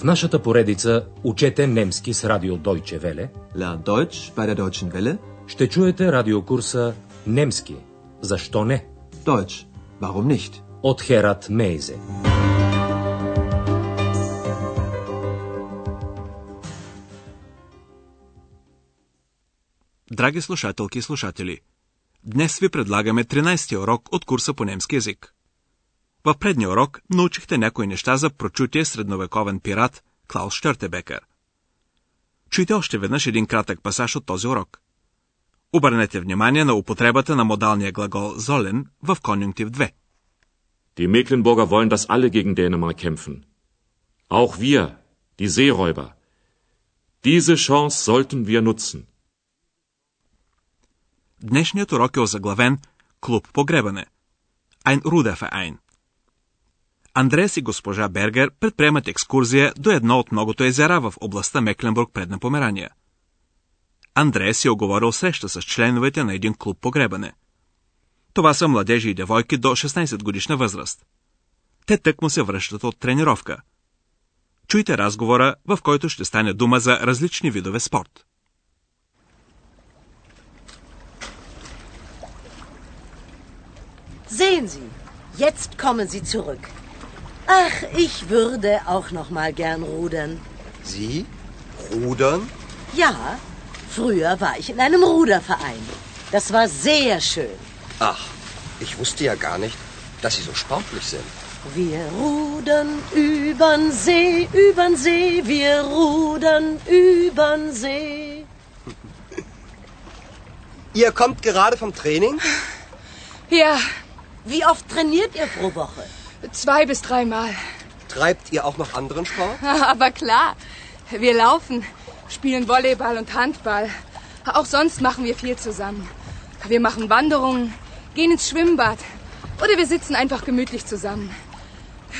В нашата поредица Учете немски с радио Deutsche Welle Lern Deutsch bei der Deutschen Welle. ще чуете радиокурса Немски. Защо не? Deutsch. Warum nicht? От Херат Мейзе. Драги слушателки и слушатели, днес ви предлагаме 13-ти урок от курса по немски язик. В предния урок научихте някои неща за прочутия средновековен пират Клаус Штъртебекер. Чуйте още веднъж един кратък пасаж от този урок. Обърнете внимание на употребата на модалния глагол «золен» в конюнктив 2. Die Mecklenburger wollen, dass alle gegen Dänemark kämpfen. Auch wir, die Seeräuber. Diese Chance sollten wir nutzen. Днешният урок е озаглавен Клуб погребане. Ein Ruderverein. Андреас и госпожа Бергер предприемат екскурзия до едно от многото езера в областта Мекленбург предна Померания. Андреас е оговорил среща с членовете на един клуб погребане. Това са младежи и девойки до 16 годишна възраст. Те тък му се връщат от тренировка. Чуйте разговора, в който ще стане дума за различни видове спорт. Sehen Sie, jetzt kommen Sie zurück. Ach, ich würde auch noch mal gern rudern. Sie? Rudern? Ja, früher war ich in einem Ruderverein. Das war sehr schön. Ach, ich wusste ja gar nicht, dass Sie so sportlich sind. Wir rudern übern See, übern See, wir rudern übern See. Ihr kommt gerade vom Training? Ja, Wie oft trainiert ihr pro Woche? zwei bis dreimal. Treibt ihr auch noch anderen Sport? Aber klar, wir laufen, spielen Volleyball und Handball. Auch sonst machen wir viel zusammen. Wir machen Wanderungen, gehen ins Schwimmbad oder wir sitzen einfach gemütlich zusammen.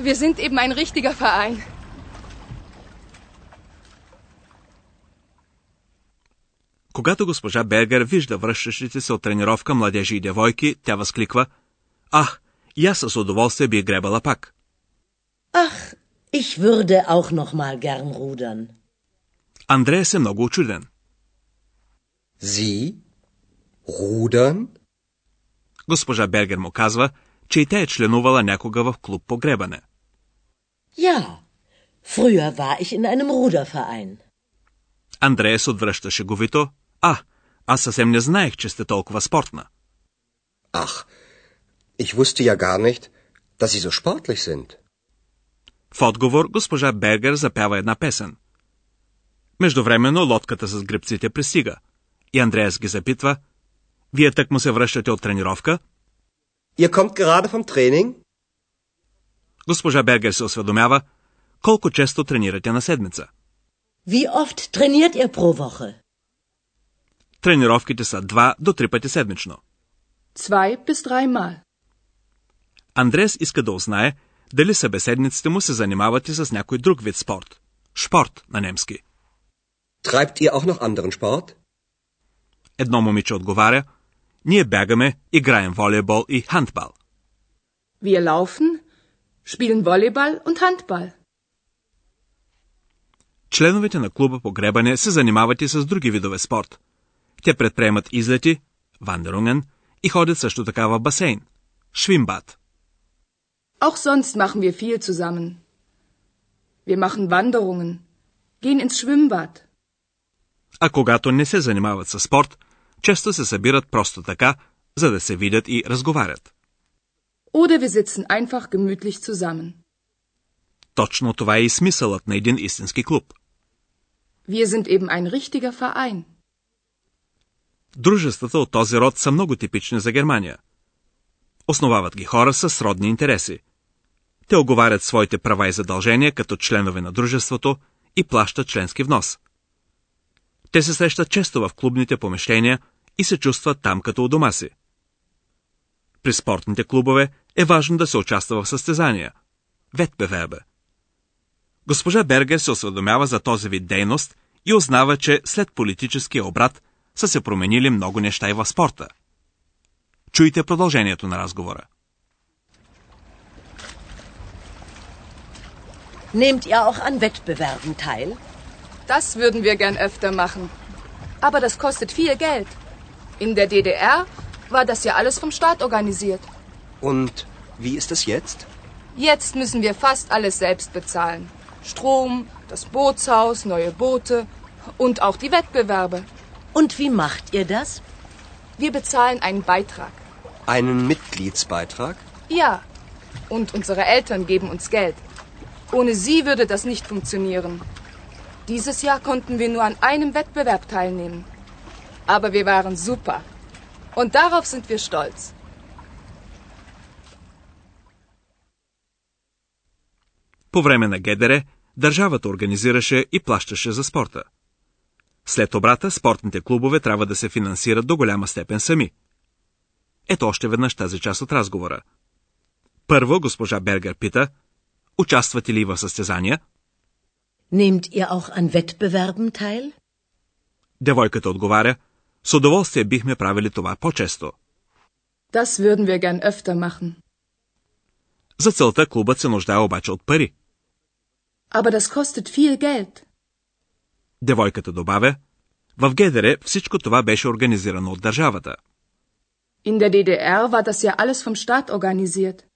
Wir sind eben ein richtiger Verein. Когато госпожа Бергер вижда връщащите се от тренировка младежи и девойки, тя възкликва «Ах, и аз с удоволствие би гребала пак». Ach, ich würde auch noch mal gern rudern. Андреас е много очуден. Sie? Rudern? Госпожа Бергер му казва, че и тя е членувала някога в клуб по гребане. Ja, früher war ich in einem Ruderverein. Андреас отвръща шеговито «А, аз съвсем не знаех, че сте толкова спортна». Ach, ich wusste ja gar nicht, dass Sie so sportlich sind. В отговор госпожа Бергер запява една песен. Междувременно лодката с гребците пристига и Андреас ги запитва «Вие тък му се връщате от тренировка?» Ihr kommt gerade vom Training? Госпожа Бергер се осведомява колко често тренирате на седмица. Wie oft trainiert ihr pro Woche? Тренировките са два до три пъти седмично. Zwei bis dreimal. Андреас иска да узнае дали събеседниците му се занимават и с някой друг вид спорт. Шпорт на немски. Treibt ihr auch noch anderen Sport? Едно момиче отговаря Ние бягаме, играем волейбол и хандбал. Wir laufen, spielen Volleyball und Handball. Членовете на клуба по гребане се занимават и с други видове спорт. Те предприемат излети, вандерунген и ходят също така в басейн. Швимбад. Auch sonst machen wir viel zusammen. Wir machen Wanderungen, gehen ins Schwimmbad. А когато не се занимават с спорт, често се събират просто така, за да се видят и разговарят. Oder wir sitzen einfach gemütlich zusammen. Точно това е и смисълът на един истински клуб. Wir sind eben ein richtiger Verein. Дружествата от този род са много типични за Германия. Основават ги хора с сродни интереси. Те оговарят своите права и задължения като членове на дружеството и плащат членски внос. Те се срещат често в клубните помещения и се чувстват там като у дома си. При спортните клубове е важно да се участва в състезания. Ветбевебе. Госпожа Бергер се осведомява за този вид дейност и узнава, че след политическия обрат са се променили много неща и в спорта. Чуйте продължението на разговора. Nehmt ihr auch an Wettbewerben teil? Das würden wir gern öfter machen. Aber das kostet viel Geld. In der DDR war das ja alles vom Staat organisiert. Und wie ist es jetzt? Jetzt müssen wir fast alles selbst bezahlen. Strom, das Bootshaus, neue Boote und auch die Wettbewerbe. Und wie macht ihr das? Wir bezahlen einen Beitrag. Einen Mitgliedsbeitrag? Ja. Und unsere Eltern geben uns Geld. Ohne sie würde das nicht funktionieren. Dieses Jahr konnten wir nur an einem Wettbewerb teilnehmen. Aber wir waren super. Und darauf sind wir stolz. По време на ГДР държавата организираше и плащаше за спорта. След обрата, спортните клубове трябва да се финансират до голяма степен сами. Ето още веднъж тази част от разговора. Първо госпожа Бергер пита, участвате ли в състезания? Nehmt ihr auch an Wettbewerben teil? Девойката отговаря, с удоволствие бихме правили това по-често. Das würden wir gern öfter machen. За целта клубът се нуждае обаче от пари. Aber das kostet viel Geld. Девойката добавя, в ГДР всичко това беше организирано от държавата. In der DDR war das ja alles vom Staat organisiert.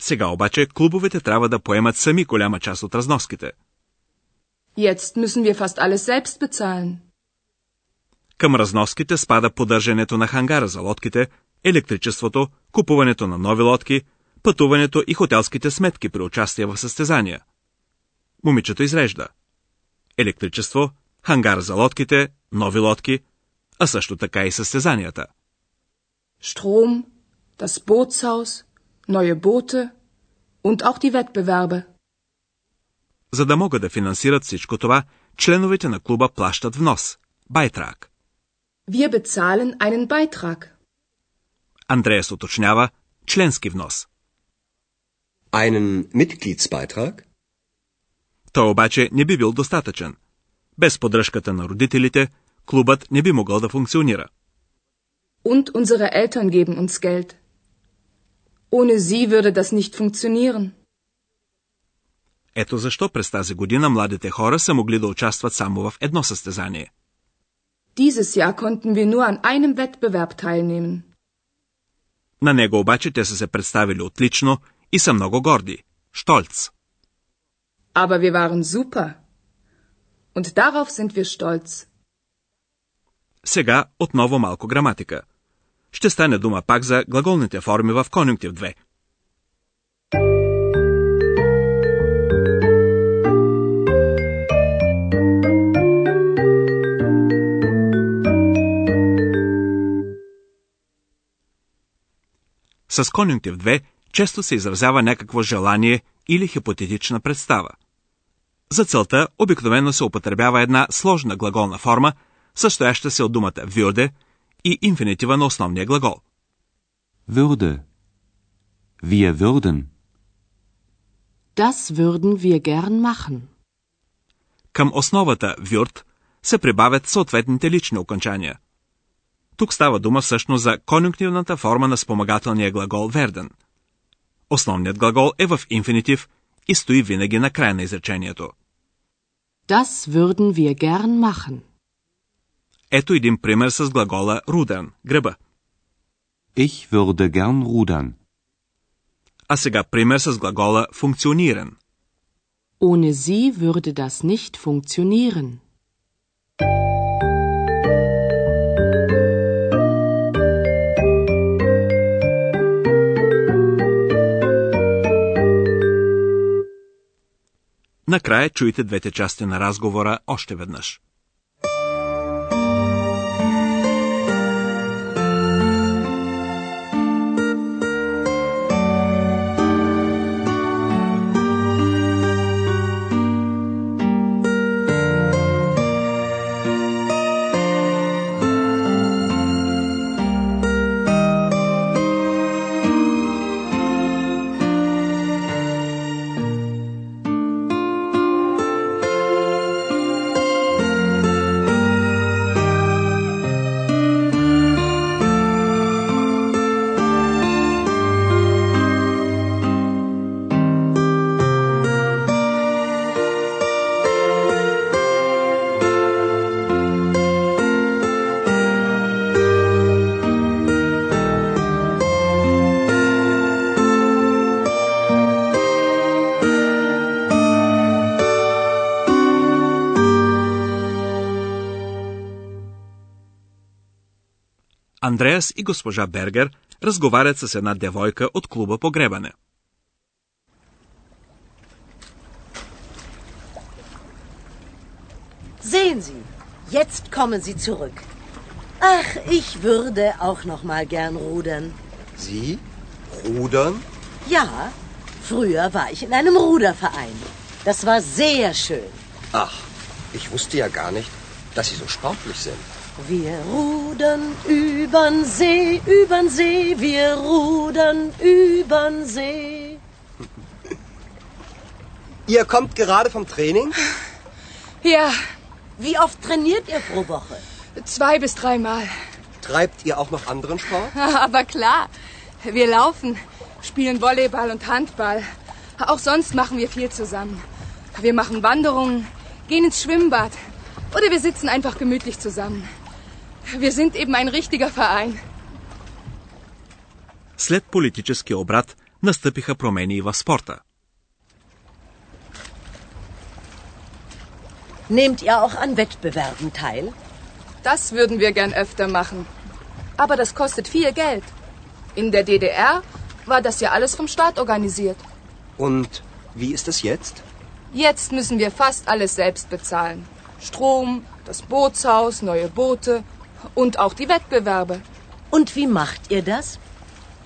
Сега обаче клубовете трябва да поемат сами голяма част от разноските. Jetzt müssen wir fast alles selbst bezahlen. Към разноските спада поддържането на хангара за лодките, електричеството, купуването на нови лодки, пътуването и хотелските сметки при участие в състезания. Момичето изрежда. Електричество, хангар за лодките, нови лодки, а също така и състезанията. Strom, das Bootshaus, neue Boote und auch die Wettbewerbe. За да могат да финансират всичко това, членовете на клуба плащат внос – байтрак. Wir bezahlen einen Beitrag. Андреас уточнява – членски внос. Einen Mitgliedsbeitrag? Той обаче не би бил достатъчен. Без поддръжката на родителите, клубът не би могъл да функционира. Und unsere Eltern geben uns Geld. Ohne sie würde das nicht funktionieren. Ето защо през тази година младите хора са могли да участват само в едно състезание. Dieses Jahr konnten wir nur an einem Wettbewerb teilnehmen. На него обаче те са се представили отлично и са много горди. Штолц. Aber wir waren super. Und darauf sind wir stolz. Сега отново малко граматика. Ще стане дума пак за глаголните форми в конюнктив 2. С конюнктив 2 често се изразява някакво желание или хипотетична представа. За целта обикновено се употребява една сложна глаголна форма, състояща се от думата würde и инфинитива на основния глагол. Würde. Wir würden. Das würden wir gern machen. Към основата würd се прибавят съответните лични окончания. Тук става дума всъщност за конюнктивната форма на спомагателния глагол werden. Основният глагол е в инфинитив и стои винаги на края на изречението. Das würden wir gern machen. Ето един пример с глагола rudern – гръба. Ich würde gern rudern. А сега пример с глагола функциониран. Ohne sie würde das nicht funktionieren. Накрая чуйте двете части на разговора още веднъж. Андреас и госпожа Бергер разговарят с една девойка от клуба погребане. Sehen Sie, jetzt kommen Sie zurück. Ach, ich würde auch noch mal gern rudern. Sie? Rudern? Ja, früher war ich in einem Ruderverein. Das war sehr schön. Ach, ich wusste ja gar nicht, dass Sie so sportlich sind. Wir rudern übern See, übern See, wir rudern übern See. Ihr kommt gerade vom Training? Ja, Wie oft trainiert ihr pro Woche? zwei bis dreimal. Treibt ihr auch noch anderen Sport? Aber klar, wir laufen, spielen Volleyball und Handball. Auch sonst machen wir viel zusammen. Wir machen Wanderungen, gehen ins Schwimmbad oder wir sitzen einfach gemütlich zusammen. Wir sind eben ein richtiger Verein. След политически обрат настъпиха промени и в спорта. Nehmt ihr auch an Wettbewerben teil? Das würden wir gern öfter machen. Aber das kostet viel Geld. In der DDR war das ja alles vom Staat organisiert. Und wie ist es jetzt? Jetzt müssen wir fast alles selbst bezahlen. Strom, das Bootshaus, neue Boote und auch die Wettbewerbe. Und wie macht ihr das?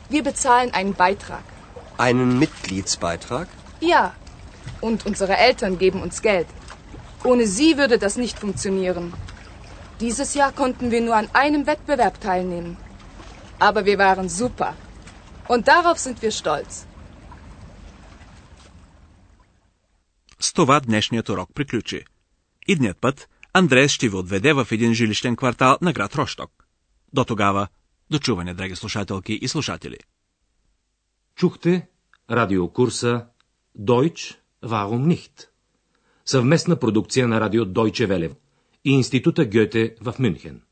Wir bezahlen einen Beitrag. Einen Mitgliedsbeitrag? Ja. Und unsere Eltern geben uns Geld. Ohne sie würde das nicht funktionieren. Dieses Jahr konnten wir nur an einem Wettbewerb teilnehmen. Aber wir waren super. Und darauf sind wir stolz. С това днешният урок приключи. Идният път Андреас ще ви отведе в един жилищен квартал на град Рошток. До тогава, до чуване, драги слушателки и слушатели. Чухте радиокурса Deutsch, warum nicht? Съвместна продукция на радио Deutsche Welle и Института Гьоте в Мюнхен.